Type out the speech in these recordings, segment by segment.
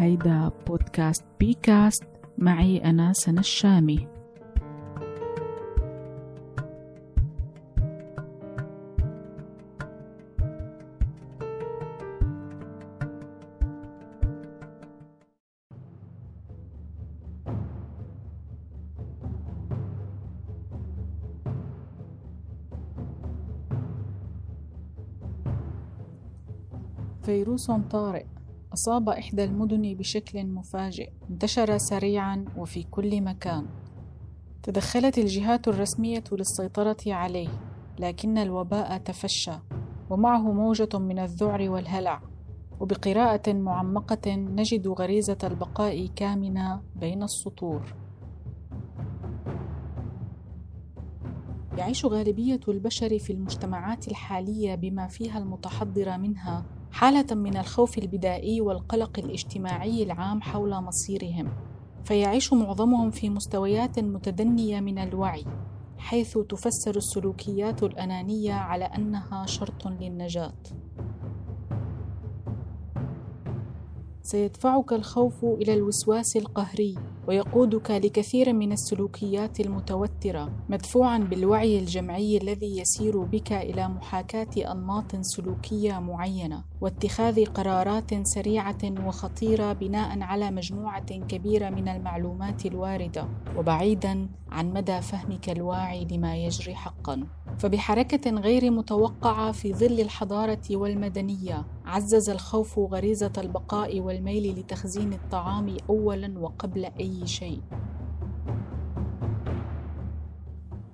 هيدا بودكاست بيكاست. معي أنا سنة الشامي. فيروس طارئ. أصاب إحدى المدن بشكل مفاجئ انتشر سريعا وفي كل مكان. تدخلت الجهات الرسمية للسيطرة عليه لكن الوباء تفشى ومعه موجة من الذعر والهلع. وبقراءة معمقة نجد غريزة البقاء كامنة بين السطور. يعيش غالبية البشر في المجتمعات الحالية بما فيها المتحضر منها حالة من الخوف البدائي والقلق الاجتماعي العام حول مصيرهم فيعيش معظمهم في مستويات متدنية من الوعي حيث تفسر السلوكيات الأنانية على أنها شرط للنجاة. سيدفعك الخوف إلى الوسواس القهري. ويقودك لكثير من السلوكيات المتوترة مدفوعا بالوعي الجمعي الذي يسير بك إلى محاكاة أنماط سلوكية معينة واتخاذ قرارات سريعة وخطيرة بناء على مجموعة كبيرة من المعلومات الواردة وبعيدا عن مدى فهمك الواعي لما يجري حقا. فبحركة غير متوقعة في ظل الحضارة والمدنية عزز الخوف غريزة البقاء والميل لتخزين الطعام اولا وقبل أي شيء.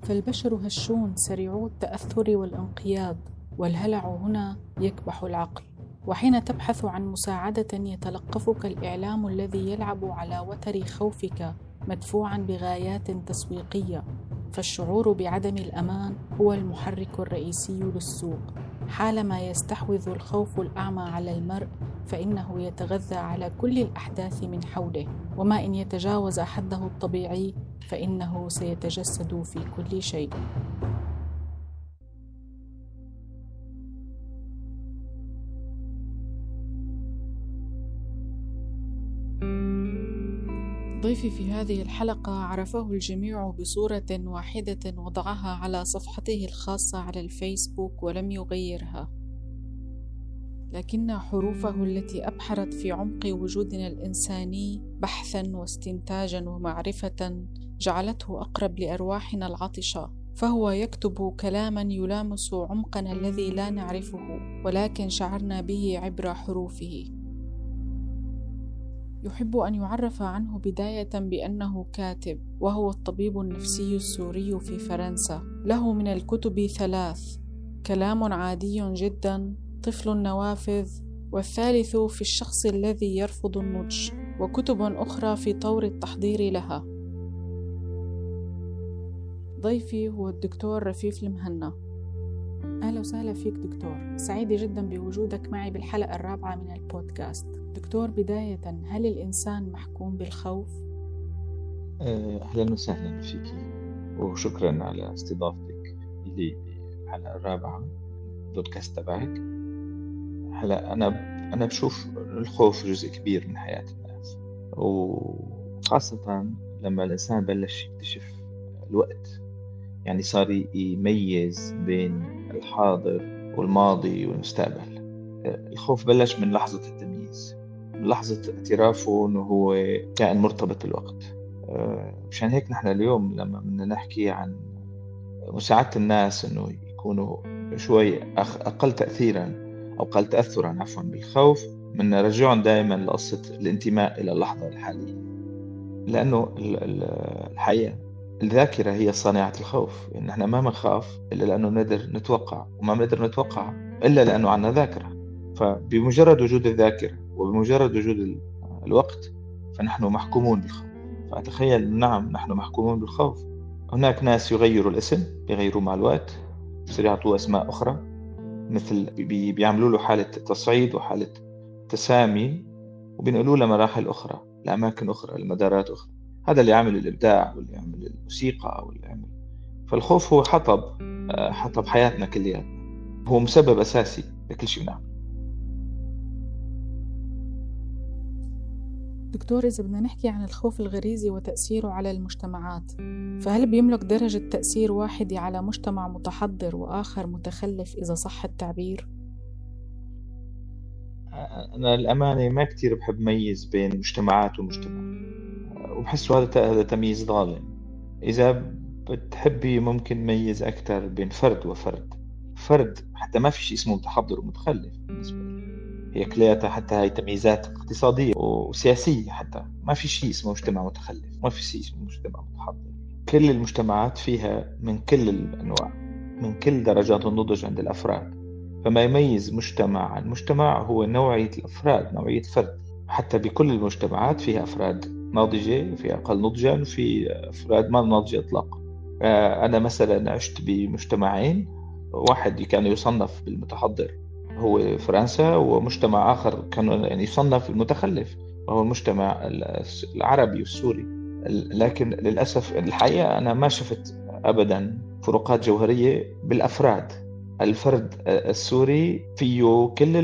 فالبشر هشون سريعو التأثر والانقياد والهلع هنا يكبح العقل. وحين تبحث عن مساعدة يتلقفك الإعلام الذي يلعب على وتر خوفك مدفوعا بغايات تسويقية. فالشعور بعدم الأمان هو المحرك الرئيسي للسوق. حالما يستحوذ الخوف الأعمى على المرء فإنه يتغذى على كل الأحداث من حوله. وما إن يتجاوز حده الطبيعي فإنه سيتجسد في كل شيء. ضيفي في هذه الحلقة عرفه الجميع بصورة واحدة وضعها على صفحته الخاصة على الفيسبوك ولم يغيرها. لكن حروفه التي أبحرت في عمق وجودنا الإنساني بحثا واستنتاجا ومعرفة جعلته أقرب لأرواحنا العطشة. فهو يكتب كلاما يلامس عمقنا الذي لا نعرفه ولكن شعرنا به عبر حروفه. يحب أن يعرف عنه بداية بأنه كاتب وهو الطبيب النفسي السوري في فرنسا. له من الكتب ثلاث كلام عادي جدا طفل النوافذ والثالث في الشخص الذي يرفض النضج وكتب أخرى في طور التحضير لها. ضيفي هو الدكتور رفيف المهنا. أهلا وسهلا فيك دكتور. سعيدة جدا بوجودك معي بالحلقة الرابعة من البودكاست. دكتور بداية هل الإنسان محكوم بالخوف؟ آه، أهلا وسهلا فيك وشكرا على استضافتك لي بالحلقة الرابعة البودكاست تبعك. هلا أنا أنا بشوف الخوف جزء كبير من حياة الناس وخاصة لما الإنسان بلش يكتشف الوقت. يعني صار يميز بين الحاضر والماضي والمستقبل. الخوف بلش من لحظة التمييز. لحظة اعترافه أنه هو كائن مرتبط بالوقت. مشان هيك نحن اليوم لما بدنا نحكي عن مساعدة الناس أنه يكونوا شوي أقل تأثيرا أو أقل تأثرا عفوا بالخوف من نرجعهم دائما لقصة الانتماء إلى اللحظة الحالية. لأنه الحقيقة الذاكرة هي صانعة الخوف. يعني نحن ما بنخاف إلا لأنه نقدر نتوقع وما بنقدر نتوقع إلا لأنه عندنا ذاكرة. فبمجرد وجود الذاكرة وبمجرد وجود الوقت فنحن محكومون بالخوف. فأتخيل نعم نحن محكومون بالخوف. هناك ناس يغيروا الاسم بيغيروه مع الوقت بصير يعطوه أسماء أخرى مثل بي بيعملوا له حالة تصعيد وحالة تسامي وبينقلوه لمراحل أخرى لأماكن أخرى لمدارات أخرى. هذا اللي يعمل الإبداع واللي يعمل الموسيقى واللي يعمل. فالخوف هو حطب حطب حياتنا كلياتنا. هو مسبب أساسي لكل شيء بنعمله دكتور إذا بدنا نحكي عن الخوف الغريزي وتأثيره على المجتمعات فهل بيملك درجة تأثير واحدة على مجتمع متحضر وآخر متخلف إذا صح التعبير؟ أنا الأمانة ما كتير بحب ميز بين مجتمعات ومجتمع وبحس هذا هذا تمييز ظالم إذا بتحبي ممكن ميز أكثر بين فرد وفرد. فرد حتى ما في شيء اسمه متحضر ومتخلف بالنسبة لي هي كلياتها حتى هاي تمييزات اقتصادية وسياسية حتى. ما في شيء اسمه مجتمع متخلف ما في شيء اسمه مجتمع متحضر. كل المجتمعات فيها من كل الأنواع من كل درجات النضج عند الأفراد. فما يميز مجتمع عن مجتمع هو نوعية الأفراد نوعية فرد حتى بكل المجتمعات فيها أفراد ناضجة في أقل نضجا وفي أفراد ما ناضجة إطلاقا. آه، أنا مثلا عشت بمجتمعين واحد كان يصنف بالمتحضر. هو فرنسا ومجتمع آخر كان يعني يصنف المتخلف وهو المجتمع العربي والسوري. لكن للأسف الحقيقة أنا ما شفت أبدا فروقات جوهرية بالأفراد. الفرد السوري فيه كل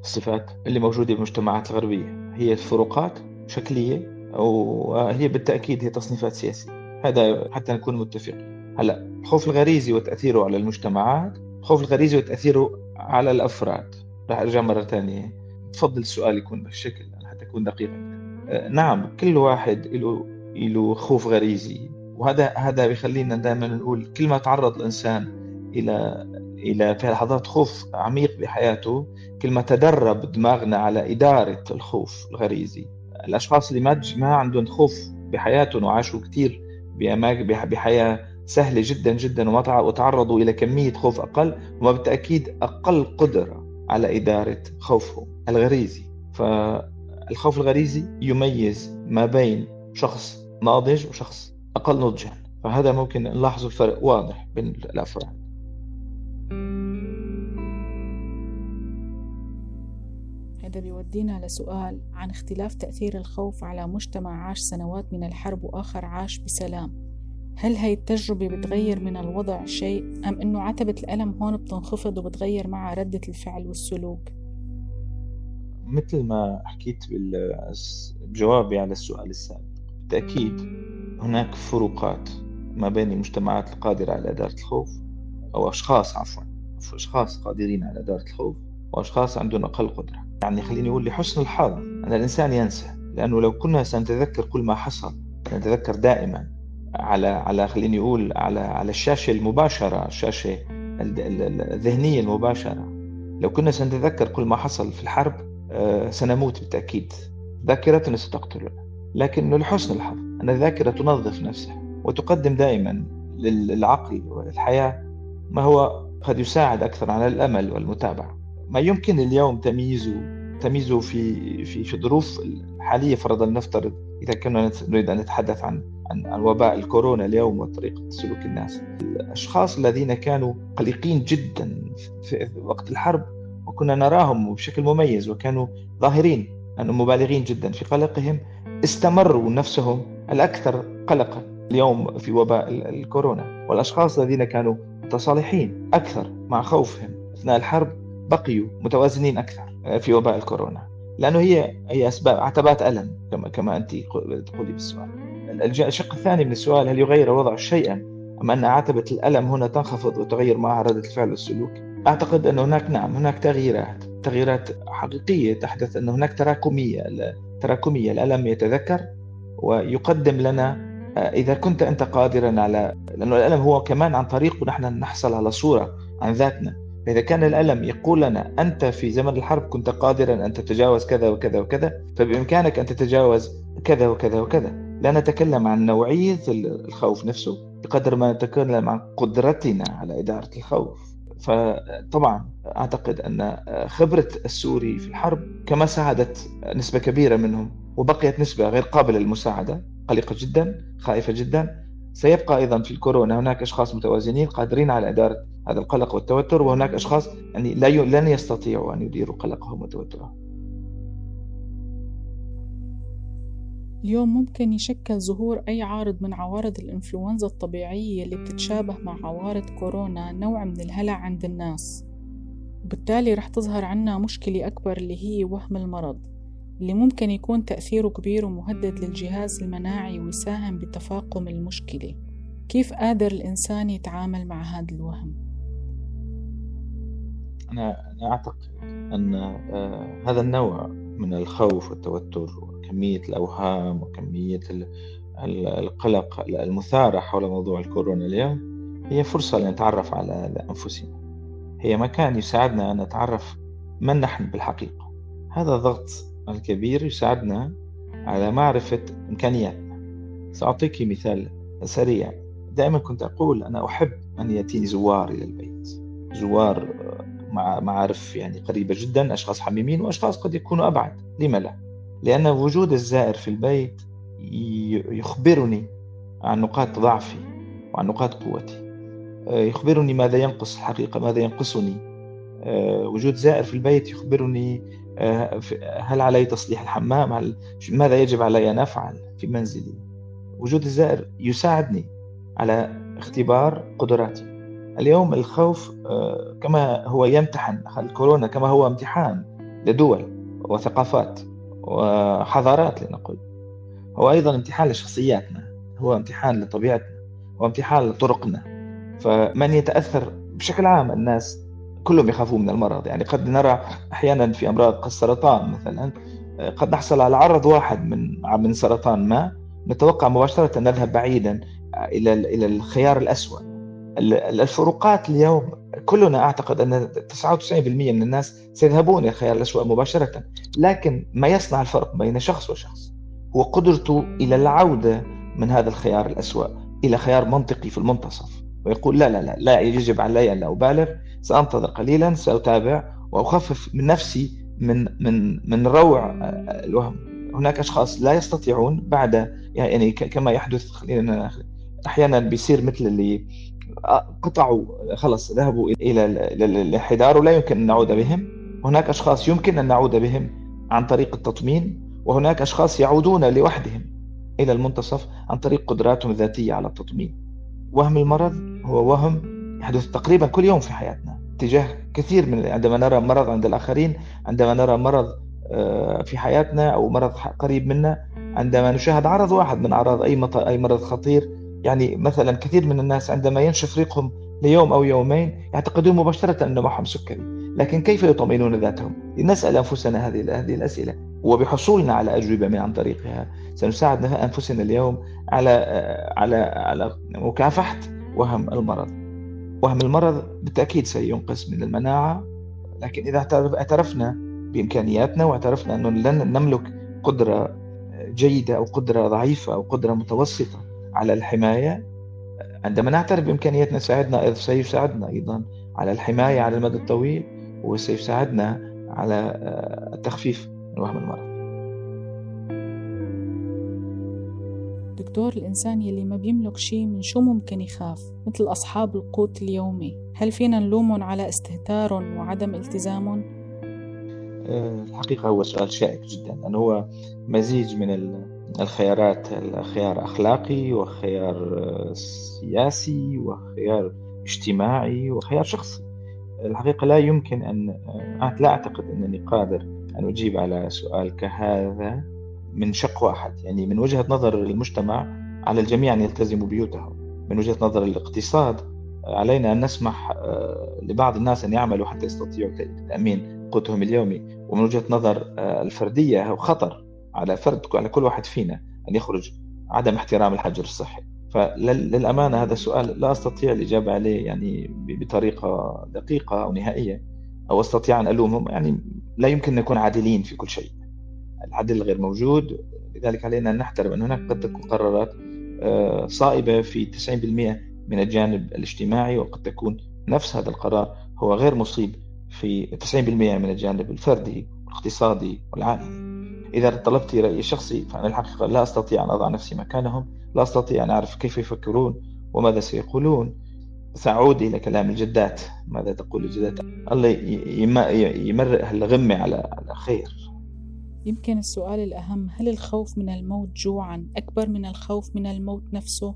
الصفات اللي موجودة بالمجتمعات الغربية. هي فروقات شكلية وهي بالتأكيد هي تصنيفات سياسية. هذا حتى نكون متفقين. هلأ الخوف الغريزي وتأثيره على المجتمعات الخوف الغريزي وتأثيره على الأفراد. راح أرجع مرة ثانية. تفضل السؤال يكون بهالشكل حتى أكون دقيق. أه، نعم كل واحد له له خوف غريزي. وهذا هذا بيخلينا دائما نقول كل ما تعرض الإنسان إلى إلى في لحظات خوف عميق بحياته كل ما تدرب دماغنا على إدارة الخوف الغريزي. الأشخاص اللي ما ما عندهم خوف بحياتهم وعاشوا كثير بحياة سهلة جدا جدا وتعرضوا إلى كمية خوف أقل وما بالتأكيد أقل قدرة على إدارة خوفهم الغريزي. فالخوف الغريزي يميز ما بين شخص ناضج وشخص أقل نضجا. فهذا ممكن نلاحظ الفرق واضح بين الأفراد. هذا بيودينا لسؤال عن اختلاف تأثير الخوف على مجتمع عاش سنوات من الحرب وآخر عاش بسلام. هل هاي التجربة بتغير من الوضع شيء أم إنه عتبة الألم هون بتنخفض وبتغير معها ردة الفعل والسلوك؟ مثل ما حكيت بجوابي على السؤال السابق بالتأكيد هناك فروقات ما بين المجتمعات القادرة على إدارة الخوف أو أشخاص عفوا أشخاص قادرين على إدارة الخوف وأشخاص عندهم أقل قدرة يعني خليني أقول لحسن الحظ أن الإنسان ينسى لأنه لو كنا سنتذكر كل ما حصل نتذكر دائما على على خليني أقول على على الشاشة المباشرة الشاشة الذهنية المباشرة. لو كنا سنتذكر كل ما حصل في الحرب آه، سنموت بالتأكيد. ذاكرتنا ستقتلنا لكن لحسن الحظ أن الذاكرة تنظف نفسها وتقدم دائما للعقل وللحياة ما هو قد يساعد أكثر على الأمل والمتابعة. ما يمكن اليوم تمييزه تمييزه في في في الظروف الحاليه فرضا نفترض إذا كنا نريد أن نتحدث عن عن وباء الكورونا اليوم وطريقة سلوك الناس. الأشخاص الذين كانوا قلقين جدا في وقت الحرب وكنا نراهم بشكل مميز وكانوا ظاهرين أنهم مبالغين جدا في قلقهم استمروا نفسهم الأكثر قلقا اليوم في وباء الكورونا. والأشخاص الذين كانوا متصالحين أكثر مع خوفهم أثناء الحرب بقيوا متوازنين أكثر آه، في وباء الكورونا. لأنه هي هي اسباب عتبات ألم كما كما أنت تقولي بالسؤال. الشق الثاني من السؤال هل يغير الوضع شيئا أم أن عتبه الألم هنا تنخفض وتغير معها رده الفعل والسلوك؟ أعتقد أن هناك نعم هناك تغييرات تغييرات حقيقية تحدث أن هناك تراكمية تراكمية الألم يتذكر ويقدم لنا آه، إذا كنت أنت قادرا على لأنه الألم هو كمان عن طريقه نحن نحصل على صوره عن ذاتنا. فإذا كان الألم يقول لنا أنت في زمن الحرب كنت قادرا أن تتجاوز كذا وكذا وكذا فبإمكانك أن تتجاوز كذا وكذا وكذا. لا نتكلم عن نوعية الخوف نفسه بقدر ما نتكلم عن قدرتنا على إدارة الخوف فطبعا أعتقد أن خبرة السوري في الحرب كما ساعدت نسبة كبيرة منهم وبقيت نسبة غير قابلة للمساعدة قلقة جدا خائفة جدا سيبقى أيضا في الكورونا هناك أشخاص متوازنين قادرين على إدارة هذا القلق والتوتر وهناك أشخاص يعني لا. لن يستطيعوا أن يديروا قلقهم وتوترهم. اليوم ممكن يشكل ظهور أي عارض من عوارض الإنفلونزا الطبيعية اللي بتتشابه مع عوارض كورونا نوع من الهلع عند الناس وبالتالي رح تظهر عنا مشكلة أكبر اللي هي وهم المرض اللي ممكن يكون تأثيره كبير ومهدد للجهاز المناعي ويساهم بتفاقم المشكلة كيف قادر الإنسان يتعامل مع هذا الوهم؟ أنا أعتقد أن آه، هذا النوع من الخوف والتوتر وكمية الأوهام وكمية القلق المثارة حول موضوع الكورونا اليوم هي فرصة لنتعرف على أنفسنا. هي مكان يساعدنا أن نتعرف من نحن بالحقيقة. هذا الضغط الكبير يساعدنا على معرفة إمكانياتنا. سأعطيك مثال سريع. دائما كنت أقول أنا أحب أن يأتيني زوار إلى البيت. زوار مع معارف يعني قريبة جدا أشخاص حميمين وأشخاص قد يكونوا أبعد. لما لا؟ لأن وجود الزائر في البيت يخبرني عن نقاط ضعفي وعن نقاط قوتي. يخبرني ماذا ينقص الحقيقة ماذا ينقصني. وجود زائر في البيت يخبرني هل علي تصليح الحمام؟ هل ماذا يجب علي أن أفعل في منزلي؟ وجود الزائر يساعدني على اختبار قدراتي. اليوم الخوف كما هو يمتحن الكورونا كما هو امتحان لدول وثقافات وحضارات لنقل هو أيضا امتحان لشخصياتنا هو امتحان لطبيعتنا هو امتحان لطرقنا. فمن يتأثر بشكل عام الناس كلهم يخافون من المرض. يعني قد نرى أحيانا في أمراض كالسرطان مثلا قد نحصل على عرض واحد من من سرطان ما نتوقع مباشرة أن نذهب بعيدا إلى إلى الخيار الأسوأ. الفروقات اليوم كلنا أعتقد أن 99% من الناس سيذهبون إلى الخيار الأسوأ مباشرة. لكن ما يصنع الفرق بين شخص وشخص. هو قدرته إلى العودة من هذا الخيار الأسوأ إلى خيار منطقي في المنتصف. ويقول لا لا لا لا يجب علي أن لا أبالغ. سأنتظر قليلا سأتابع وأخفف من نفسي من من من روع الوهم. هناك أشخاص لا يستطيعون بعد يعني كما يحدث خلينا أحيانا بيصير مثل اللي قطعوا خلص ذهبوا إلى الانحدار ولا يمكن أن نعود بهم. هناك أشخاص يمكن أن نعود بهم عن طريق التطمين وهناك أشخاص يعودون لوحدهم إلى المنتصف عن طريق قدراتهم الذاتية على التطمين. وهم المرض هو وهم يحدث تقريبا كل يوم في حياتنا تجاه كثير من عندما نرى مرض عند الآخرين عندما نرى مرض آه، في حياتنا أو مرض قريب منا عندما نشاهد عرض واحد من أعراض أي أي مرض خطير يعني مثلا كثير من الناس عندما ينشف ريقهم ليوم أو يومين يعتقدون مباشرة أنه معهم سكري. لكن كيف يطمئنون ذاتهم؟ لنسأل أنفسنا هذه هذه الأسئلة. وبحصولنا على أجوبة من عن طريقها سنساعد أنفسنا اليوم على على على مكافحة وهم المرض. وهم المرض بالتأكيد سينقص من المناعة. لكن إذا اعترفنا بإمكانياتنا واعترفنا أنه لن نملك قدرة جيدة أو قدرة ضعيفة أو قدرة متوسطة على الحماية. عندما نعترف بإمكانياتنا ساعدنا سيساعدنا أيضا على الحماية على المدى الطويل وسيساعدنا على آه، التخفيف من وهم المرض. دكتور الإنسان يلي ما بيملك شيء من شو ممكن يخاف؟ مثل أصحاب القوت اليومي. هل فينا نلومهم على استهتارهم وعدم التزامهم؟ آه، الحقيقة هو سؤال شائك جدا لأنه هو مزيج من الخيارات الخيار أخلاقي وخيار آه، سياسي وخيار اجتماعي وخيار شخصي. الحقيقة لا يمكن أن آه، لا أعتقد أنني قادر أن أجيب على سؤال كهذا من شق واحد. يعني من وجهة نظر المجتمع على الجميع أن يلتزموا بيوتهم. من وجهة نظر الاقتصاد علينا أن نسمح آه، لبعض الناس أن يعملوا حتى يستطيعوا. تأمين قوتهم اليومي. ومن وجهة نظر الفردية هو خطر. على فرد على كل واحد فينا أن يخرج عدم احترام الحجر الصحي. فللأمانة هذا السؤال لا أستطيع الإجابة عليه يعني بطريقة دقيقة أو نهائية. أو أستطيع أن ألومهم. يعني لا يمكن أن نكون عادلين في كل شيء. العدل غير موجود. لذلك علينا أن نحترم أن هناك قد تكون قرارات آه، صائبة في 90% من الجانب الاجتماعي وقد تكون نفس هذا القرار هو غير مصيب في 90% من الجانب الفردي والاقتصادي والعائلي. إذا طلبت رأيي الشخصي فأنا الحقيقة لا أستطيع أن أضع نفسي مكانهم لا أستطيع أن أعرف كيف يفكرون وماذا سيقولون. سأعود إلى كلام الجدات. ماذا تقول الجدات؟ الله يمرق الغمة على على خير. يمكن السؤال الأهم هل الخوف من الموت جوعا أكبر من الخوف من الموت نفسه؟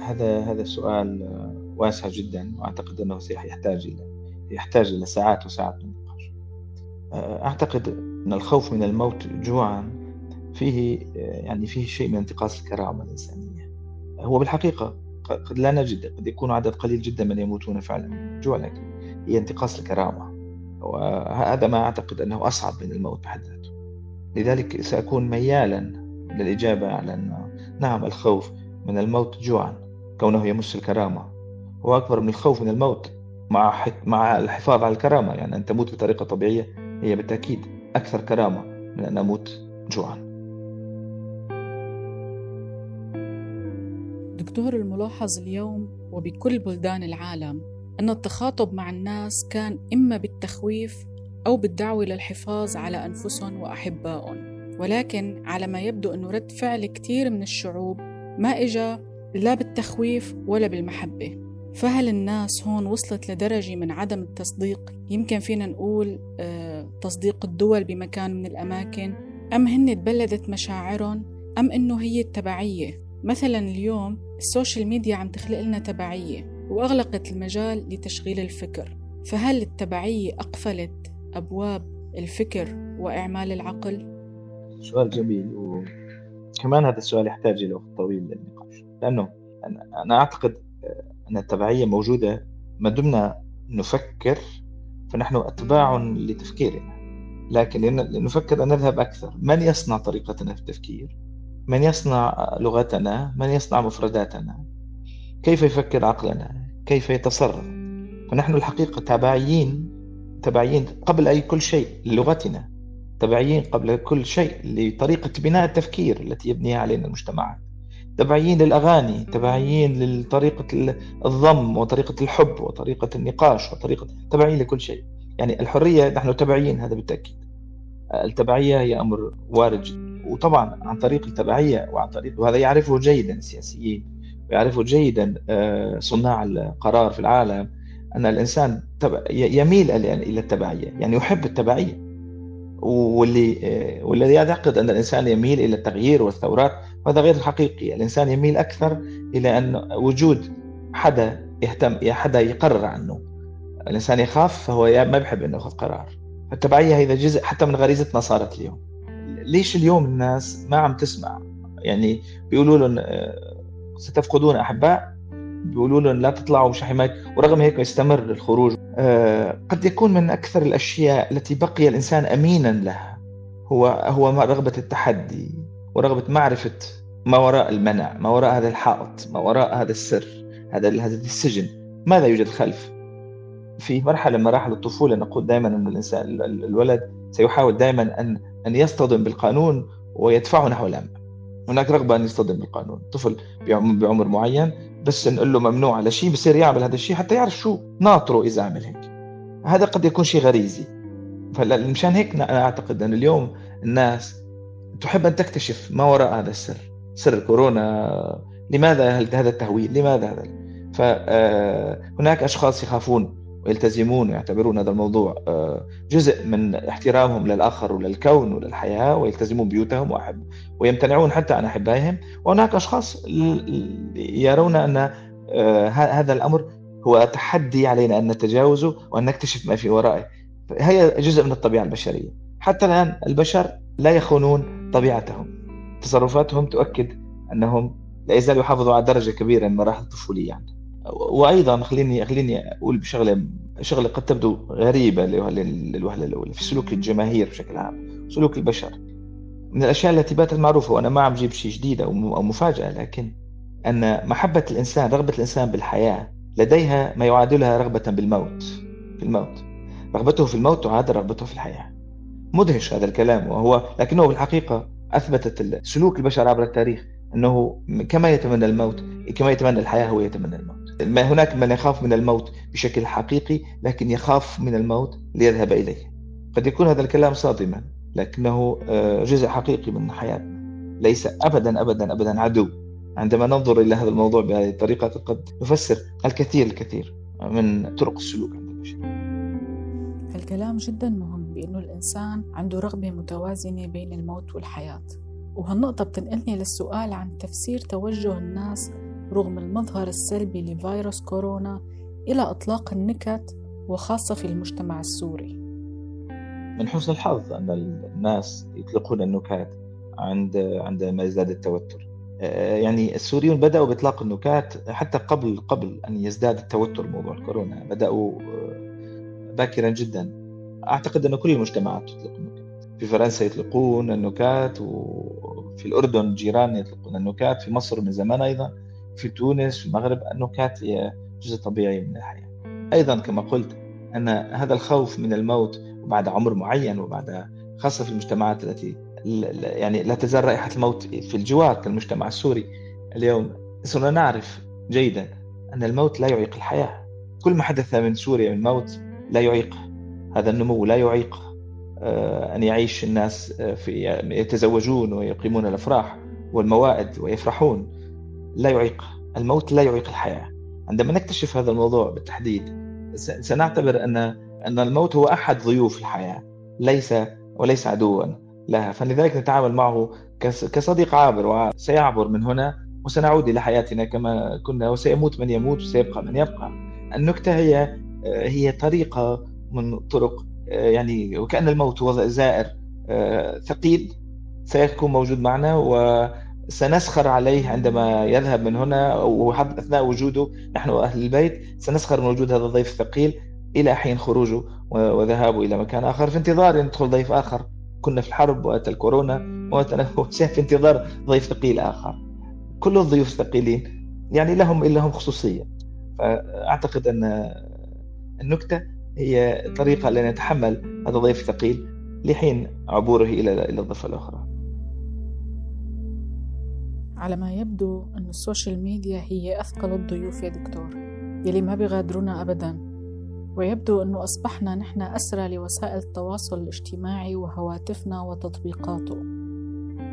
هذا هذا سؤال واسع جدا وأعتقد أنه سيحتاج إلى يحتاج إلى ساعات وساعات من النقاش أعتقد أن الخوف من الموت جوعا فيه يعني فيه شيء من انتقاص الكرامة الإنسانية. هو بالحقيقة قد لا نجد قد يكون عدد قليل جدا من يموتون فعلا. جوع لكن هي انتقاص الكرامة. وهذا ما أعتقد أنه أصعب من الموت بحد ذاته. لذلك سأكون ميالا للإجابة على أن نعم الخوف من الموت جوعا كونه يمس الكرامة. هو أكبر من الخوف من الموت مع مع الحفاظ على الكرامة. يعني أن تموت بطريقة طبيعية هي بالتأكيد أكثر كرامة من أن أموت جوعا. دكتور الملاحظ اليوم وبكل بلدان العالم أن التخاطب مع الناس كان إما بالتخويف أو بالدعوة للحفاظ على أنفسهم وأحبائهم. ولكن على ما يبدو أنه رد فعل كتير من الشعوب ما إجا لا بالتخويف ولا بالمحبة. فهل الناس هون وصلت لدرجة من عدم التصديق؟ يمكن فينا نقول آه، تصديق الدول بمكان من الأماكن. أم هن تبلدت مشاعرهم؟ أم إنه هي التبعية؟ مثلا اليوم ال social media عم تخلق لنا تبعية وأغلقت المجال لتشغيل الفكر. فهل التبعية أقفلت أبواب الفكر وإعمال العقل؟ سؤال جميل وكمان هذا السؤال يحتاج إلى وقت طويل للنقاش لأنه أنا أعتقد أن التبعية موجودة ما دمنا نفكر فنحن أتباع لتفكيرنا. لكن نفكر أن نذهب أكثر. من يصنع طريقتنا في التفكير؟ من يصنع لغتنا؟ من يصنع مفرداتنا؟ كيف يفكر عقلنا؟ كيف يتصرف؟ ونحن الحقيقة تبعيين تبعيين قبل أي كل شيء للغتنا. تبعيين قبل كل شيء لطريقة بناء التفكير التي يبنيها علينا المجتمعات. تبعيين للأغاني تبعيين لطريقة الضم وطريقة الحب وطريقة النقاش وطريقة تبعيين لكل شيء. يعني الحرية نحن تبعيين هذا بالتأكيد. التبعية هي أمر وارد جدا. وطبعا عن طريق التبعية وعن طريق وهذا يعرفه جيدا السياسيين ويعرفه جيدا آه، صناع القرار في العالم أن الإنسان يميل إلى التبعية. يعني يحب التبعية. واللي آه، والذي يعتقد أن الإنسان يميل إلى التغيير والثورات وهذا غير حقيقي الإنسان يميل أكثر إلى أن وجود حدا يهتم حدا يقرر عنه. الإنسان يخاف فهو ما بيحب أنه يأخذ قرار. التبعية هذا جزء حتى من غريزتنا صارت اليوم. ليش اليوم الناس ما عم تسمع؟ يعني بيقولوا لهم آه، ستفقدون أحباء؟ بيقولوا لهم لا تطلعوا مش حماية ورغم هيك يستمر الخروج. آه، قد يكون من أكثر الأشياء التي بقي الإنسان أمينا لها هو هو رغبة التحدي. ورغبة معرفة ما وراء المنع ما وراء هذا الحائط ما وراء هذا السر هذا هذا السجن. ماذا يوجد خلف؟ في مرحلة من مراحل الطفولة نقول دائما أن الإنسان الولد سيحاول دائما أن أن يصطدم بالقانون ويدفعه نحو الأمام هناك رغبة أن يصطدم بالقانون. طفل بعمر معين بس نقول له ممنوع على شيء بصير يعمل هذا الشيء حتى يعرف شو ناطره إذا عمل هيك. هذا قد يكون شيء غريزي. فمشان هيك أنا أعتقد أن اليوم الناس تحب أن تكتشف ما وراء هذا السر سر كورونا لماذا هذا التهويل؟ لماذا هذا؟ فهناك أشخاص يخافون ويلتزمون ويعتبرون هذا الموضوع آه، جزء من احترامهم للآخر وللكون وللحياة ويلتزمون بيوتهم وأحب ويمتنعون حتى عن أحبائهم. وهناك أشخاص يرون أن آه، هذا الأمر هو تحدي علينا أن نتجاوزه وأن نكتشف ما في ورائه. هي جزء من الطبيعة البشرية. حتى الآن البشر لا يخونون طبيعتهم. تصرفاتهم تؤكد أنهم لا يزالوا يحافظوا على درجة كبيرة من مراحل الطفولية عندهم وأيضا خليني خليني أقول بشغله شغلة قد تبدو غريبة للوهلة الأولى في سلوك الجماهير بشكل عام سلوك البشر. من الأشياء التي باتت معروفه وأنا ما عم جيب شيء جديد أو مفاجأة لكن أن محبة الإنسان رغبة الإنسان بالحياة لديها ما يعادلها رغبة بالموت. في الموت رغبته في الموت تعادل رغبته في الحياة. مدهش هذا الكلام وهو لكنه بالحقيقة أثبتت سلوك البشر عبر التاريخ أنه كما يتمنى الموت كما يتمنى الحياة هو يتمنى الموت. ما هناك من يخاف من الموت بشكل حقيقي لكن يخاف من الموت ليذهب إليه. قد يكون هذا الكلام صادما لكنه آه، جزء حقيقي من حياتنا. ليس أبدا أبدا أبدا عدو. عندما ننظر إلى هذا الموضوع بهذه الطريقة قد نفسر الكثير الكثير من طرق السلوك عند البشر. الكلام جدا مهم. بأنه الإنسان عنده رغبة متوازنة بين الموت والحياة. وهالنقطة بتنقلني للسؤال عن تفسير توجه الناس رغم المظهر السلبي لفيروس كورونا إلى إطلاق النكت وخاصة في المجتمع السوري. من حسن الحظ أن الناس يطلقون النكات عند عندما يزداد التوتر. آه، يعني السوريون بدأوا بإطلاق النكات حتى قبل قبل أن يزداد التوتر موضوع الكورونا. بدأوا آه، باكرا جدا. أعتقد أن كل المجتمعات تطلق النكات في فرنسا يطلقون النكات وفي الأردن جيران يطلقون النكات في مصر من زمان أيضا في تونس في المغرب النكات هي جزء طبيعي من الحياة. أيضا كما قلت أن هذا الخوف من الموت وبعد عمر معين وبعد خاصة في المجتمعات التي يعني لا تزال رائحة الموت في الجوار كالمجتمع السوري اليوم. صرنا نعرف جيدا أن الموت لا يعيق الحياة. كل ما حدث من سوريا من موت لا يعيق هذا النمو لا يعيق آه، أن يعيش الناس آه، في يتزوجون ويقيمون الأفراح والموائد ويفرحون. لا يعيق الموت لا يعيق الحياة. عندما نكتشف هذا الموضوع بالتحديد سنعتبر أن أن الموت هو أحد ضيوف الحياة ليس وليس عدوا لها. فلذلك نتعامل معه كصديق عابر وسيعبر من هنا وسنعود إلى حياتنا كما كنا وسيموت من يموت وسيبقى من يبقى. النكتة هي هي طريقة من طرق يعني وكأن الموت هو زائر ثقيل سيكون موجود معنا وسنسخر عليه عندما يذهب من هنا وحتى أثناء وجوده نحن أهل البيت سنسخر من وجود هذا الضيف الثقيل إلى حين خروجه وذهابه إلى مكان آخر. في انتظار يدخل ضيف آخر. كنا في الحرب وأتى الكورونا في انتظار ضيف ثقيل آخر. كل الضيوف الثقيلين يعني لهم إلا هم خصوصية. فأعتقد أن النكتة هي طريقة لأن نتحمل هذا الضيف الثقيل لحين عبوره إلى إلى الضفة الأخرى. على ما يبدو أن ال social media هي أثقل الضيوف يا دكتور. يلي ما بيغادرونا أبداً. ويبدو أنه أصبحنا نحن أسرى لوسائل التواصل الاجتماعي وهواتفنا وتطبيقاته.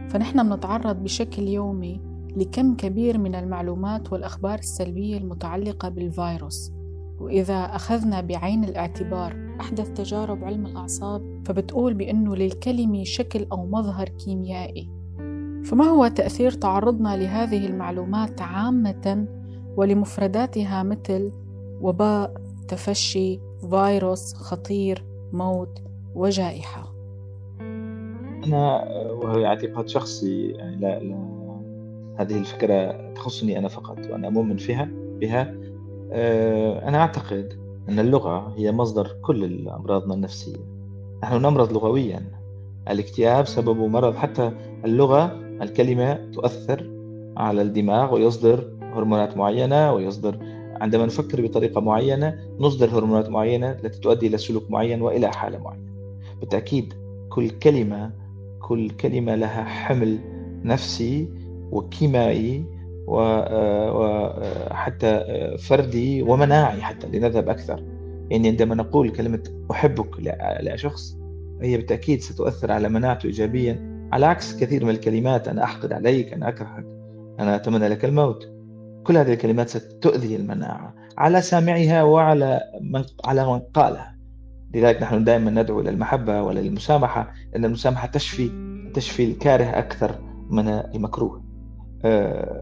فنحن بنتعرض بشكل يومي لكم كبير من المعلومات والأخبار السلبية المتعلقة بالفيروس. وإذا أخذنا بعين الاعتبار أحدث تجارب علم الأعصاب فبتقول بأنه للكلمة شكل أو مظهر كيميائي. فما هو تأثير تعرضنا لهذه المعلومات عامة ولمفرداتها مثل وباء تفشي فيروس خطير موت وجائحة؟ أنا وهي اعتقاد شخصي يعني لا, لا هذه الفكرة تخصني أنا فقط وأنا مؤمن فيها بها. أنا أعتقد أن اللغة هي مصدر كل أمراضنا النفسية. نحن نمرض لغويا. الاكتئاب سببه مرض. حتى اللغة الكلمة تؤثر على الدماغ ويصدر هرمونات معينة ويصدر عندما نفكر بطريقة معينة نصدر هرمونات معينة التي تؤدي إلى سلوك معين وإلى حالة معينة. بالتأكيد كل كلمة كل كلمة لها حمل نفسي وكيميائي وحتى فردي ومناعي حتى لنذهب أكثر. يعني عندما نقول كلمة أحبك لشخص هي بالتأكيد ستؤثر على مناعته إيجابيا على عكس كثير من الكلمات أنا أحقد عليك أنا أكرهك أنا أتمنى لك الموت. كل هذه الكلمات ستؤذي المناعة على سامعها وعلى من على من قالها. لذلك نحن دائما ندعو إلى المحبة وللمسامحة لأن المسامحة تشفي تشفي الكاره أكثر من المكروه. آه،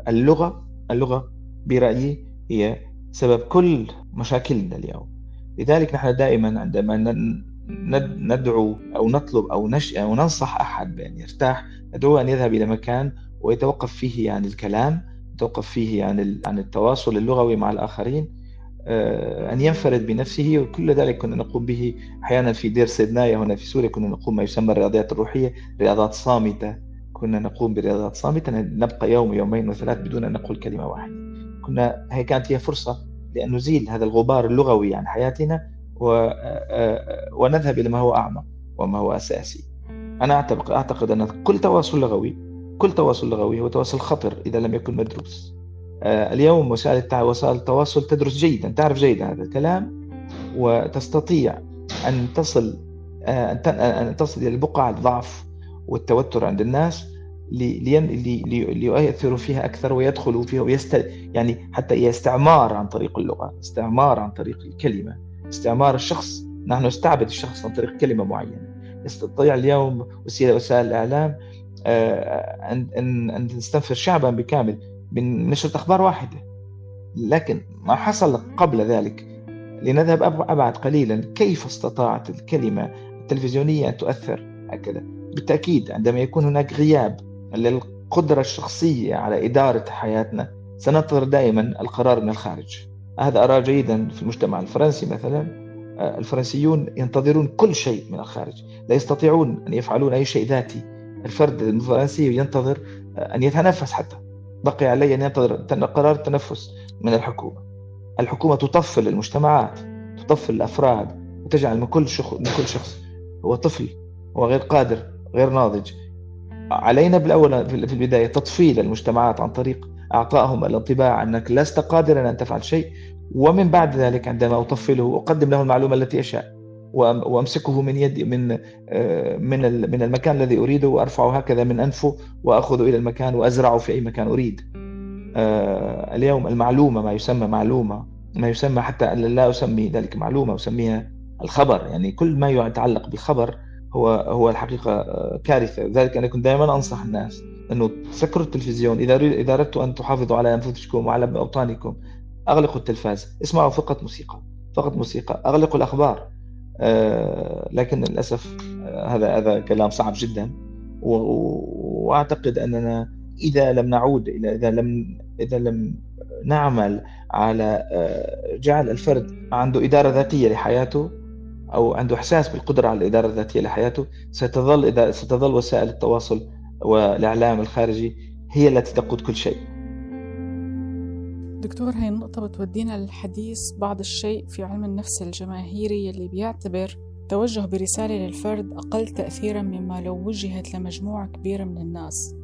اللغة اللغة برأيي هي سبب كل مشاكلنا اليوم. لذلك نحن دائما عندما ندعو أو نطلب أو, نش... أو ننصح أحد بأن يرتاح ندعوه أن يذهب إلى مكان ويتوقف فيه عن الكلام توقف فيه عن عن التواصل اللغوي مع الآخرين آه، أن ينفرد بنفسه. وكل ذلك كنا نقوم به أحيانا في دير سيدنايا هنا في سوريا كنا نقوم ما يسمى الرياضيات الروحية رياضات صامتة. كنا نقوم برياضات صامتة نبقى يوم يومين وثلاث بدون أن نقول كلمة واحدة. كنا هي كانت هي فرصة لأن نزيل هذا الغبار اللغوي عن حياتنا و... آه، آه، ونذهب إلى ما هو أعمق وما هو أساسي. أنا أعتقد, أعتقد أن كل تواصل لغوي كل تواصل لغوي هو تواصل خطر إذا لم يكن مدروس. آه، اليوم وسائل وسائل التواصل تدرس جيدا تعرف جيدا هذا الكلام وتستطيع أن تصل أن تصل إلى بقع الضعف والتوتر عند الناس. ليؤثروا فيها أكثر ويدخلوا فيها ويست يعني حتى استعمار عن طريق اللغة استعمار عن طريق الكلمة استعمار الشخص. نحن نستعبد الشخص عن طريق كلمة معينة. يستطيع اليوم وسيلة وسائل الإعلام آه، أن أن أن تستنفر شعبا بكامل من نشرة أخبار واحدة. لكن ما حصل قبل ذلك لنذهب أبعد قليلا كيف استطاعت الكلمة التلفزيونية أن تؤثر؟ هكذا. بالتأكيد عندما يكون هناك غياب للقدرة الشخصية على إدارة حياتنا سننتظر دائما القرار من الخارج. هذا أرى جيدا في المجتمع الفرنسي مثلا. آه، الفرنسيون ينتظرون كل شيء من الخارج. لا يستطيعون أن يفعلون أي شيء ذاتي. الفرد الفرنسي ينتظر آه، أن يتنفس حتى. بقي عليه أن ينتظر قرار التنفس من الحكومة. الحكومة تطفل المجتمعات تطفل الأفراد وتجعل من كل شخص من كل شخص. هو طفل هو غير قادر غير ناضج. علينا بالأول في البداية تطفيل المجتمعات عن طريق أعطائهم الانطباع أنك لست قادرا أن تفعل شيء ومن بعد ذلك عندما أطفله أقدم له المعلومة التي أشاء وأمسكه من يدي من آه، من من المكان الذي أريده وأرفعه هكذا من أنفه واخذه إلى المكان وأزرعه في أي مكان أريد. آه، اليوم المعلومة ما يسمى معلومة ما يسمى حتى لا أسمي ذلك معلومة أسميها الخبر يعني كل ما يتعلق بالخبر هو هو الحقيقة آه، كارثة. لذلك أنا كنت دائما أنصح الناس أنه تسكروا التلفزيون. إذا إذا اردتوا أن تحافظوا على أنفسكم وعلى أوطانكم أغلقوا التلفاز. اسمعوا فقط موسيقى. فقط موسيقى. أغلقوا الأخبار. آه، لكن للأسف آه، هذا هذا كلام صعب جدا. وأعتقد أننا إذا لم نعود إلى إذا لم إذا لم نعمل على جعل الفرد عنده إدارة ذاتية لحياته أو عنده إحساس بالقدرة على الإدارة الذاتية لحياته ستظل إذا ستظل وسائل التواصل والإعلام الخارجي هي التي تقود كل شيء. دكتور هاي النقطة بتودينا للحديث بعض الشيء في علم النفس الجماهيري اللي بيعتبر توجه برسالة للفرد أقل تأثيرا مما لو وجهت لمجموعة كبيرة من الناس.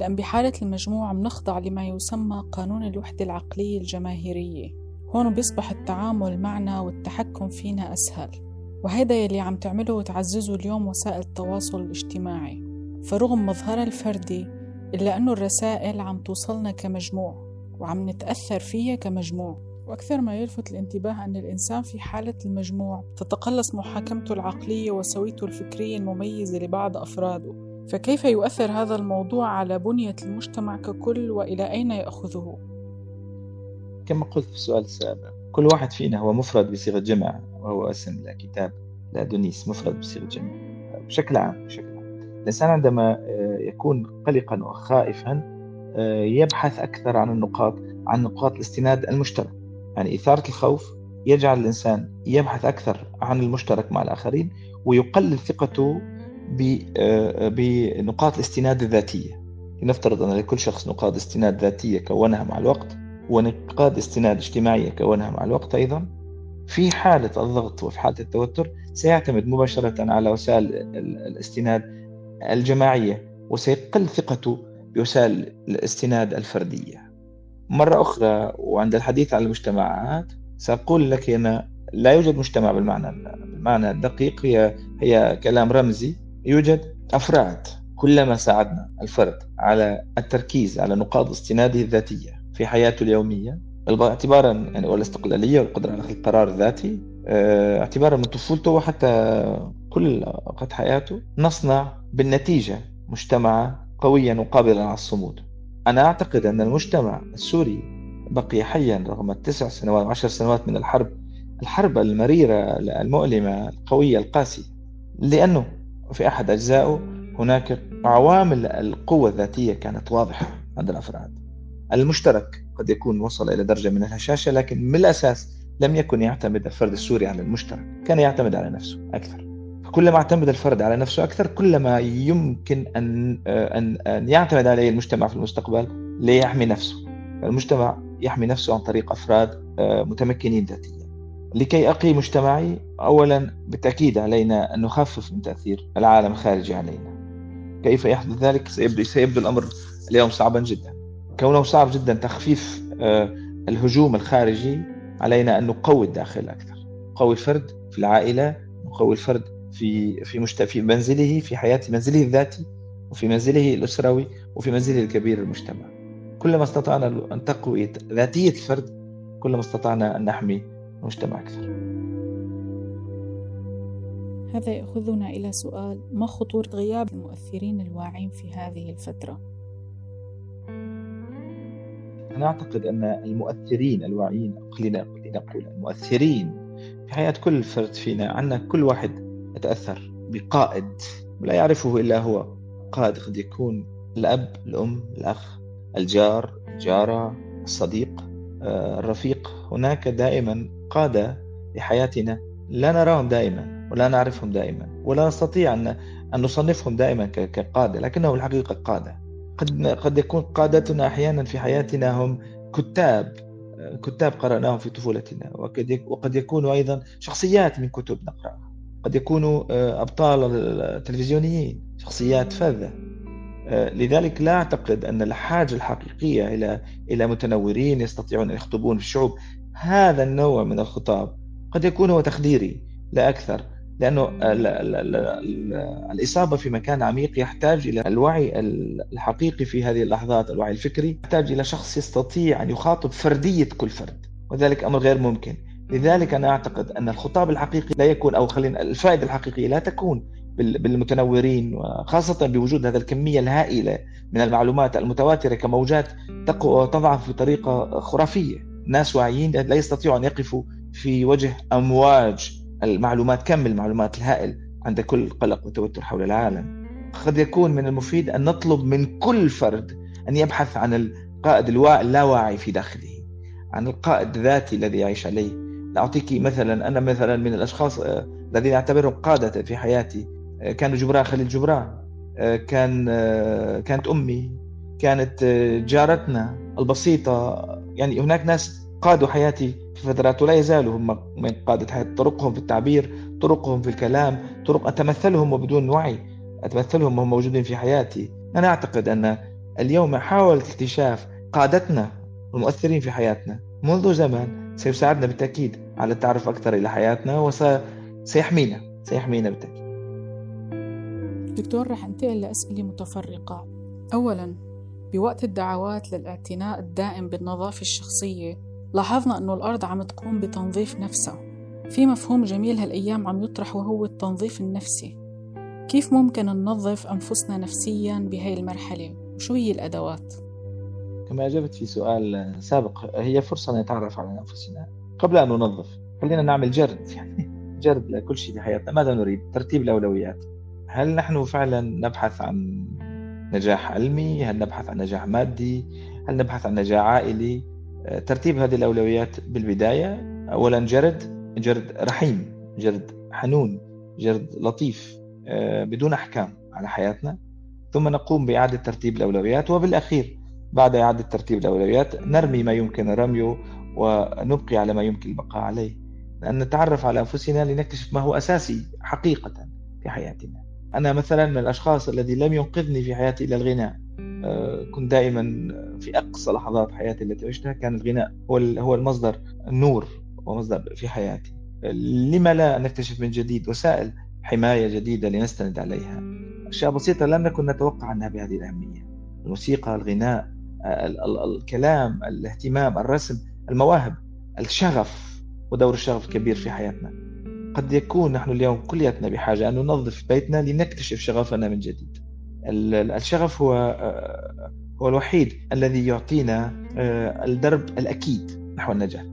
لأن بحالة المجموعة بنخضع لما يسمى قانون الوحدة العقلية الجماهيرية. هون بيصبح التعامل معنا والتحكم فينا أسهل. وهيدا يلي عم تعمله وتعززه اليوم وسائل التواصل الاجتماعي. فرغم مظهرها الفردي إلا أنه الرسائل عم توصلنا كمجموع وعم نتأثر فيها كمجموع. وأكثر ما يلفت الانتباه أن الإنسان في حالة المجموع تتقلص محاكمته العقلية وسويته الفكرية المميزة لبعض أفراده. فكيف يؤثر هذا الموضوع على بنية المجتمع ككل وإلى أين يأخذه؟ كما قلت في السؤال السابق كل واحد فينا هو مفرد بصيغة جمع وهو اسم لكتاب لأدونيس مفرد بصيغة جمع. بشكل عام بشكل عام. الإنسان عندما آه، يكون قلقا وخائفا آه، يبحث أكثر عن النقاط عن نقاط الاستناد المشترك. يعني إثارة الخوف يجعل الإنسان يبحث أكثر عن المشترك مع الآخرين ويقلل ثقته آه، بنقاط الاستناد الذاتية. لنفترض أن لكل شخص نقاط استناد ذاتية كونها مع الوقت ونقاط استناد اجتماعية كونها مع الوقت أيضا. في حالة الضغط وفي حالة التوتر سيعتمد مباشرة على وسائل الاستناد الجماعية وسيقل ثقته بوسائل الاستناد الفردية. مرة أخرى وعند الحديث عن المجتمعات سأقول لك أن لا يوجد مجتمع بالمعنى بالمعنى الدقيق هي هي كلام رمزي. يوجد أفراد كلما ساعدنا الفرد على التركيز على نقاط استناده الذاتية. في حياته اليومية. اعتبارا يعني والاستقلالية والقدرة على القرار الذاتي آه، اعتبارا من طفولته وحتى كل أوقات حياته نصنع بالنتيجة مجتمع قويا وقابلا على الصمود. أنا أعتقد أن المجتمع السوري بقي حيا رغم التسع سنوات وعشر سنوات من الحرب الحرب المريرة المؤلمة القوية القاسية لأنه في أحد أجزائه هناك عوامل القوة الذاتية كانت واضحة عند الأفراد. المشترك قد يكون وصل إلى درجة من الهشاشة لكن من الأساس لم يكن يعتمد الفرد السوري على المشترك كان يعتمد على نفسه أكثر. كلما اعتمد الفرد على نفسه أكثر كلما يمكن أن أن أن يعتمد عليه المجتمع في المستقبل ليحمي نفسه. المجتمع يحمي نفسه عن طريق أفراد آه، متمكنين ذاتيا. لكي أقي مجتمعي أولا بالتأكيد علينا أن نخفف من تأثير العالم الخارجي علينا. كيف يحدث ذلك؟ سيبدو, سيبدو الأمر اليوم صعبا جدا. كونه صعب جدا تخفيف آه، الهجوم الخارجي علينا أن نقوي الداخل أكثر نقوي الفرد في العائلة نقوي الفرد في في. في منزله في حياة منزله الذاتي وفي منزله الأسروي وفي منزله الكبير المجتمع كلما استطعنا أن تقوي ذاتية الفرد كلما استطعنا أن نحمي المجتمع أكثر هذا يأخذنا إلى سؤال ما خطورة غياب المؤثرين الواعين في هذه الفترة؟ أنا أعتقد أن المؤثرين الواعيين خلينا نقول المؤثرين في حياة كل فرد فينا عندنا كل واحد يتأثر بقائد لا يعرفه إلا هو قائد قد يكون الأب الأم الأخ الجار الجارة الصديق آه، الرفيق. هناك دائما قادة لحياتنا لا نراهم دائما ولا نعرفهم دائما ولا نستطيع أن نصنفهم دائما كقادة لكنهم الحقيقة قادة. قد قد يكون قادتنا أحيانا في حياتنا هم كتاب كتاب قرأناهم في طفولتنا وقد وقد يكونوا أيضا شخصيات من كتب نقرأها. قد يكونوا آه، أبطال تلفزيونيين شخصيات فذة. آه، لذلك لا أعتقد أن الحاجة الحقيقية إلى إلى متنورين يستطيعون أن يخطبون في الشعوب هذا النوع من الخطاب قد يكون هو تخديري لا أكثر. لأنه الإصابة في مكان عميق يحتاج إلى الوعي الحقيقي في هذه اللحظات الوعي الفكري يحتاج إلى شخص يستطيع أن يخاطب فردية كل فرد وذلك أمر غير ممكن. لذلك أنا أعتقد أن الخطاب الحقيقي لا يكون أو خلينا الفائدة الحقيقية لا تكون بالمتنورين وخاصة بوجود هذا الكمية الهائلة من المعلومات المتواترة كموجات وتضعف بطريقة خرافية. ناس واعيين لا يستطيعوا أن يقفوا في وجه أمواج المعلومات كم المعلومات الهائل عند كل قلق وتوتر حول العالم. قد يكون من المفيد أن نطلب من كل فرد أن يبحث عن القائد اللاواعي في داخله. عن القائد الذاتي الذي يعيش عليه. أعطيك مثلا أنا مثلا من الأشخاص آه، الذين أعتبرهم قادة في حياتي. آه، كانوا جبران خليل جبران آه، كان كانت أمي. كانت جارتنا البسيطة. يعني هناك ناس قادوا حياتي في فترات ولا يزالوا هم من قادة حياتي طرقهم في التعبير طرقهم في الكلام طرق أتمثلهم وبدون وعي أتمثلهم وهم موجودين في حياتي. أنا أعتقد أن اليوم محاولة اكتشاف قادتنا المؤثرين في حياتنا. منذ زمن سيساعدنا بالتأكيد على التعرف أكثر إلى حياتنا وسيحمينا سيحمينا بالتأكيد. دكتور رح أنتقل لأسئلة متفرقة. أولا بوقت الدعوات للإعتناء الدائم بالنظافة الشخصية لاحظنا أنه الأرض عم تقوم بتنظيف نفسها. في مفهوم جميل هالأيام عم يطرح وهو التنظيف النفسي. كيف ممكن ننظف أنفسنا نفسيا بهاي المرحلة؟ وشو هي الأدوات؟ كما أجبت في سؤال سابق هي فرصة نتعرف على أنفسنا قبل أن ننظف. خلينا نعمل جرد يعني جرد لكل شيء في حياتنا. ماذا نريد؟ ترتيب الأولويات. هل نحن فعلا نبحث عن نجاح علمي؟ هل نبحث عن نجاح مادي؟ هل نبحث عن نجاح عائلي؟ ترتيب هذه الأولويات بالبداية. أولا جرد جرد رحيم جرد حنون جرد لطيف آه، بدون أحكام على حياتنا. ثم نقوم بإعادة ترتيب الأولويات وبالأخير بعد إعادة ترتيب الأولويات نرمي ما يمكن رميه ونبقي على ما يمكن البقاء عليه. لأن نتعرف على أنفسنا لنكتشف ما هو أساسي حقيقة في حياتنا. أنا مثلا من الأشخاص الذي لم ينقذني في حياتي إلى الغناء. كنت دائما في أقصى لحظات حياتي التي عشتها كان الغناء هو هو المصدر النور ومصدر في حياتي. لما لا نكتشف من جديد وسائل حماية جديدة لنستند عليها؟ أشياء بسيطة لم نكن نتوقع عنها بهذه الأهمية. الموسيقى الغناء الكلام الاهتمام الرسم المواهب الشغف ودور الشغف الكبير في حياتنا. قد يكون نحن اليوم كلياتنا بحاجة أن ننظف بيتنا لنكتشف شغفنا من جديد. الشغف هو هو الوحيد الذي يعطينا آه، الدرب الأكيد نحو النجاة.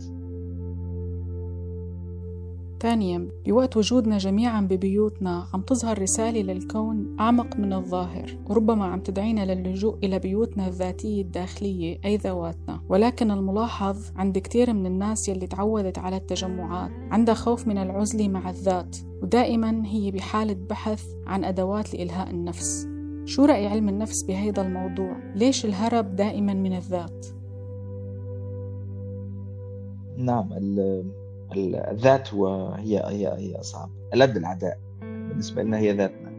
ثانيا بوقت وجودنا جميعا ببيوتنا عم تظهر رسالة للكون أعمق من الظاهر وربما عم تدعينا للجوء إلى بيوتنا الذاتية الداخلية أي ذواتنا. ولكن الملاحظ عند كتير من الناس يلي تعودت على التجمعات عندها خوف من العزلة مع الذات ودائما هي بحالة بحث عن أدوات لإلهاء النفس. شو رأي علم النفس بهيدا الموضوع؟ ليش الهرب دائما من الذات؟ نعم الذات هو هي هي أصعب ألد الأعداء بالنسبة لنا هي ذاتنا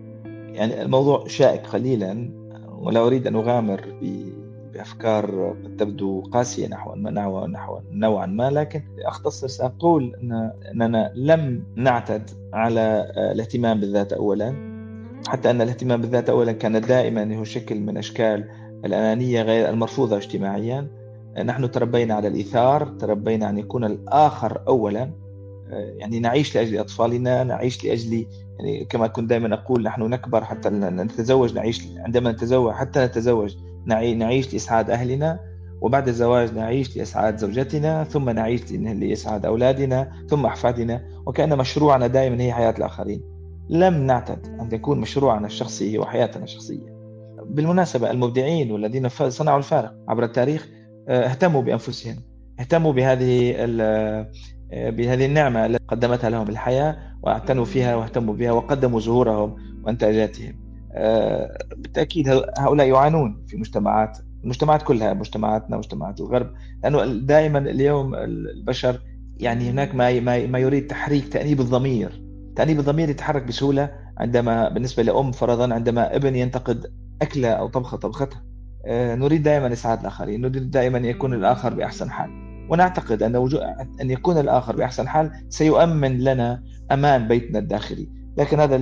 يعني الموضوع شائك قليلا ولا أريد أن أغامر بأفكار قد تبدو قاسية نحو نحو نحو نوعا ما لكن أختصر سأقول أن أننا لم نعتد على الاهتمام بالذات أولا حتى أن الاهتمام بالذات أولا كان دائما هو شكل من أشكال الأنانية غير المرفوضة اجتماعيا. نحن تربينا على الإيثار تربينا أن يكون الآخر أولا. يعني نعيش لأجل أطفالنا نعيش لأجل يعني كما كنت دائما أقول نحن نكبر حتى نتزوج نعيش عندما نتزوج حتى نتزوج نعيش لإسعاد أهلنا. وبعد الزواج نعيش لإسعاد زوجتنا ثم نعيش لإسعاد أولادنا ثم أحفادنا. وكأن مشروعنا دائما هي حياة الآخرين. لم نعتد أن يكون مشروعنا الشخصي وحياتنا الشخصية. بالمناسبة المبدعين والذين صنعوا الفارق عبر التاريخ آه، اهتموا بأنفسهم اهتموا بهذه آه، بهذه النعمة التي قدمتها لهم الحياة واعتنوا فيها واهتموا بها وقدموا زهورهم وإنتاجاتهم. آه، بالتأكيد هؤلاء يعانون في مجتمعات المجتمعات كلها مجتمعاتنا مجتمعات الغرب لأنه دائما اليوم البشر يعني هناك ما ما يريد تحريك تأنيب الضمير. تانيب الضمير يتحرك بسهولة عندما بالنسبة لأم فرضا عندما ابن ينتقد أكلة أو طبخة طبختها. آه، نريد دائما إسعاد الآخرين نريد دائما يكون الآخر بأحسن حال. ونعتقد أن وجود أن يكون الآخر بأحسن حال سيؤمن لنا أمان بيتنا الداخلي. لكن هذا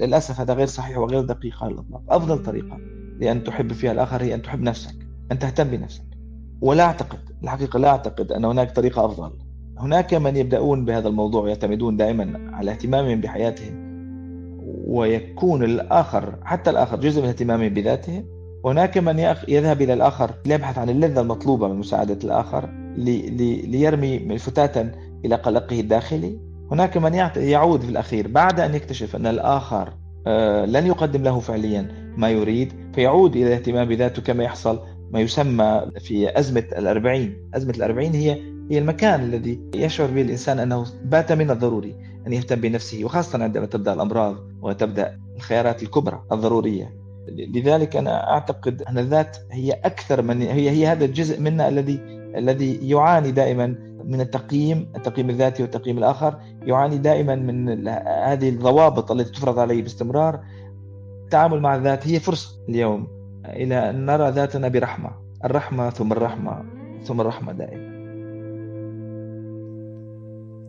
للأسف هذا غير صحيح وغير دقيق على الإطلاق. أفضل طريقة لأن تحب فيها الآخر هي أن تحب نفسك أن تهتم بنفسك. ولا أعتقد الحقيقة لا أعتقد أن هناك طريقة أفضل. هناك من يبدأون بهذا الموضوع ويعتمدون دائما على اهتمامهم بحياتهم ويكون الآخر حتى الآخر جزء من اهتمامهم بذاته وهناك من يذهب إلى الآخر ليبحث عن اللذة المطلوبة من مساعدة الآخر ليرمي فتاة إلى قلقه الداخلي. هناك من يعود في الأخير بعد أن يكتشف أن الآخر آه، لن يقدم له فعليا ما يريد فيعود إلى الاهتمام بذاته كما يحصل ما يسمى في أزمة الأربعين. أزمة الأربعين هي هي المكان الذي يشعر به الإنسان أنه بات من الضروري أن يهتم بنفسه وخاصة عندما تبدأ الأمراض وتبدأ الخيارات الكبرى الضرورية. لذلك أنا أعتقد أن الذات هي أكثر من هي هي هذا الجزء منا الذي الذي يعاني دائما من التقييم التقييم الذاتي والتقييم الآخر يعاني دائما من هذه الضوابط التي تفرض عليه باستمرار. التعامل مع الذات هي فرصة اليوم إلى أن نرى ذاتنا برحمة الرحمة ثم الرحمة ثم الرحمة دائما.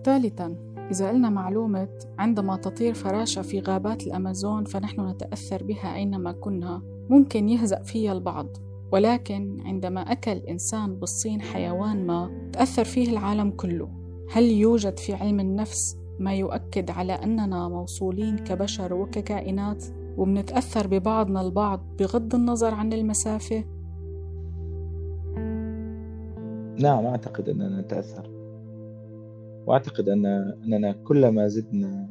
ثالثا إذا قلنا معلومة عندما تطير فراشة في غابات الأمازون فنحن نتأثر بها أينما كنا ممكن يهزأ فيها البعض. ولكن عندما أكل إنسان بالصين حيوان ما تأثر فيه العالم كله. هل يوجد في علم النفس ما يؤكد على أننا موصولين كبشر وككائنات وبنتأثر ببعضنا البعض بغض النظر عن المسافة؟ نعم أعتقد أننا نتأثر. وأعتقد أن أننا كلما زدنا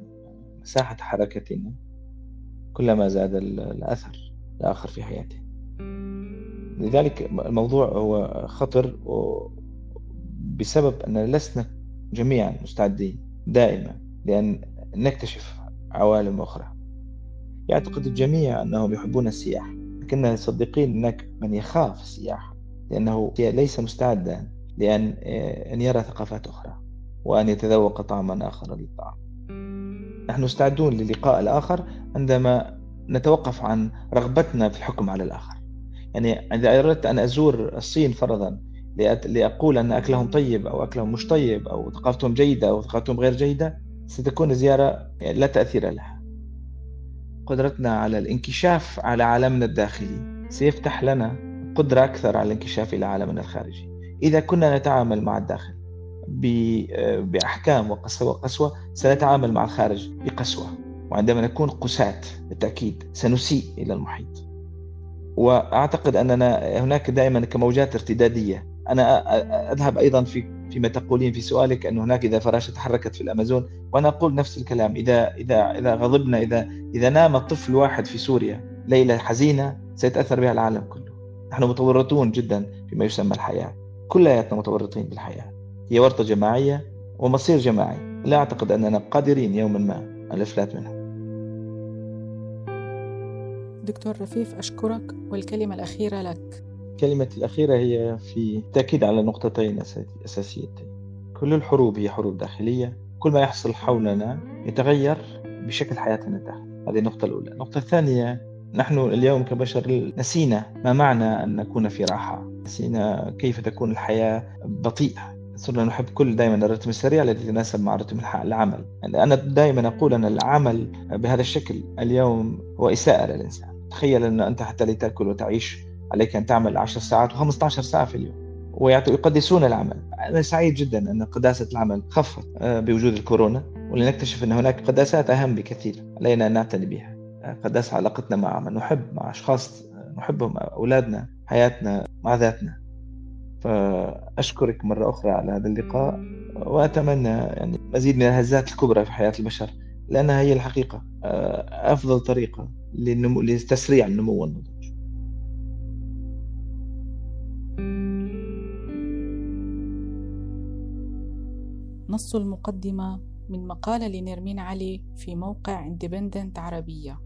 مساحة حركتنا كلما زاد الأثر الآخر في حياته لذلك الموضوع هو خطر بسبب أن لسنا جميعا مستعدين دائما لأن نكتشف عوالم أخرى. يعتقد الجميع أنهم يحبون السياحة لكن صدقين هناك من يخاف السياحة لأنه ليس مستعدا لأن أن يرى ثقافات أخرى. وأن يتذوق طعما آخر للطعام. نحن مستعدون للقاء الآخر عندما نتوقف عن رغبتنا في الحكم على الآخر. يعني إذا أردت أن أزور الصين فرضا لأقول أن أكلهم طيب أو أكلهم مش طيب أو ثقافتهم جيدة أو ثقافتهم غير جيدة ستكون زيارة لا تأثير لها. قدرتنا على الانكشاف على عالمنا الداخلي سيفتح لنا قدرة أكثر على الانكشاف إلى عالمنا الخارجي. إذا كنا نتعامل مع الداخل بأحكام وقسوة, قسوة سنتعامل مع الخارج بقسوة. وعندما نكون قساة بالتأكيد سنسيء إلى المحيط. وأعتقد أننا هناك دائما كموجات ارتدادية. أنا أذهب أيضا في فيما تقولين في سؤالك أن هناك إذا فراشة تحركت في الأمازون. وأنا أقول نفس الكلام. إذا إذا إذا غضبنا إذا إذا نام طفل واحد في سوريا ليلة حزينة سيتأثر بها العالم كله. نحن متورطون جدا فيما يسمى الحياة. كلياتنا متورطين بالحياة. هي ورطة جماعية ومصير جماعي. لا أعتقد أننا قادرين يوما ما على الإفلات منها. دكتور رفيف أشكرك والكلمة الأخيرة لك. الكلمة الأخيرة هي في تأكيد على نقطتين أساسيتين. كل الحروب هي حروب داخلية. كل ما يحصل حولنا يتغير بشكل حياتنا الداخلي. هذه النقطة الأولى. النقطة الثانية نحن اليوم كبشر نسينا ما معنى أن نكون في راحة. نسينا كيف تكون الحياة بطيئة. صرنا نحب كل دائما الرتم السريع الذي يتناسب مع رتم العمل. يعني أنا دائما أقول أن العمل بهذا الشكل اليوم هو إساءة للإنسان تخيل أن أنت حتى لتأكل وتعيش عليك أن تعمل 10 ساعات و15 ساعة في اليوم. ويقدسون العمل. أنا سعيد جدا أن قداسة العمل خفت آه، بوجود الكورونا ولنكتشف أن هناك قداسات أهم بكثير علينا أن نعتني بها. آه، قداسة علاقتنا مع من نحب مع أشخاص آه، نحبهم أولادنا حياتنا مع ذاتنا. فأشكرك مرة أخرى على هذا اللقاء وأتمنى يعني مزيد من الهزات الكبرى في حياة البشر لأنها هي الحقيقة آه، أفضل طريقة للنمو لتسريع النمو والنضج. نص المقدمة من مقالة لنرمين علي في موقع اندبندنت عربية.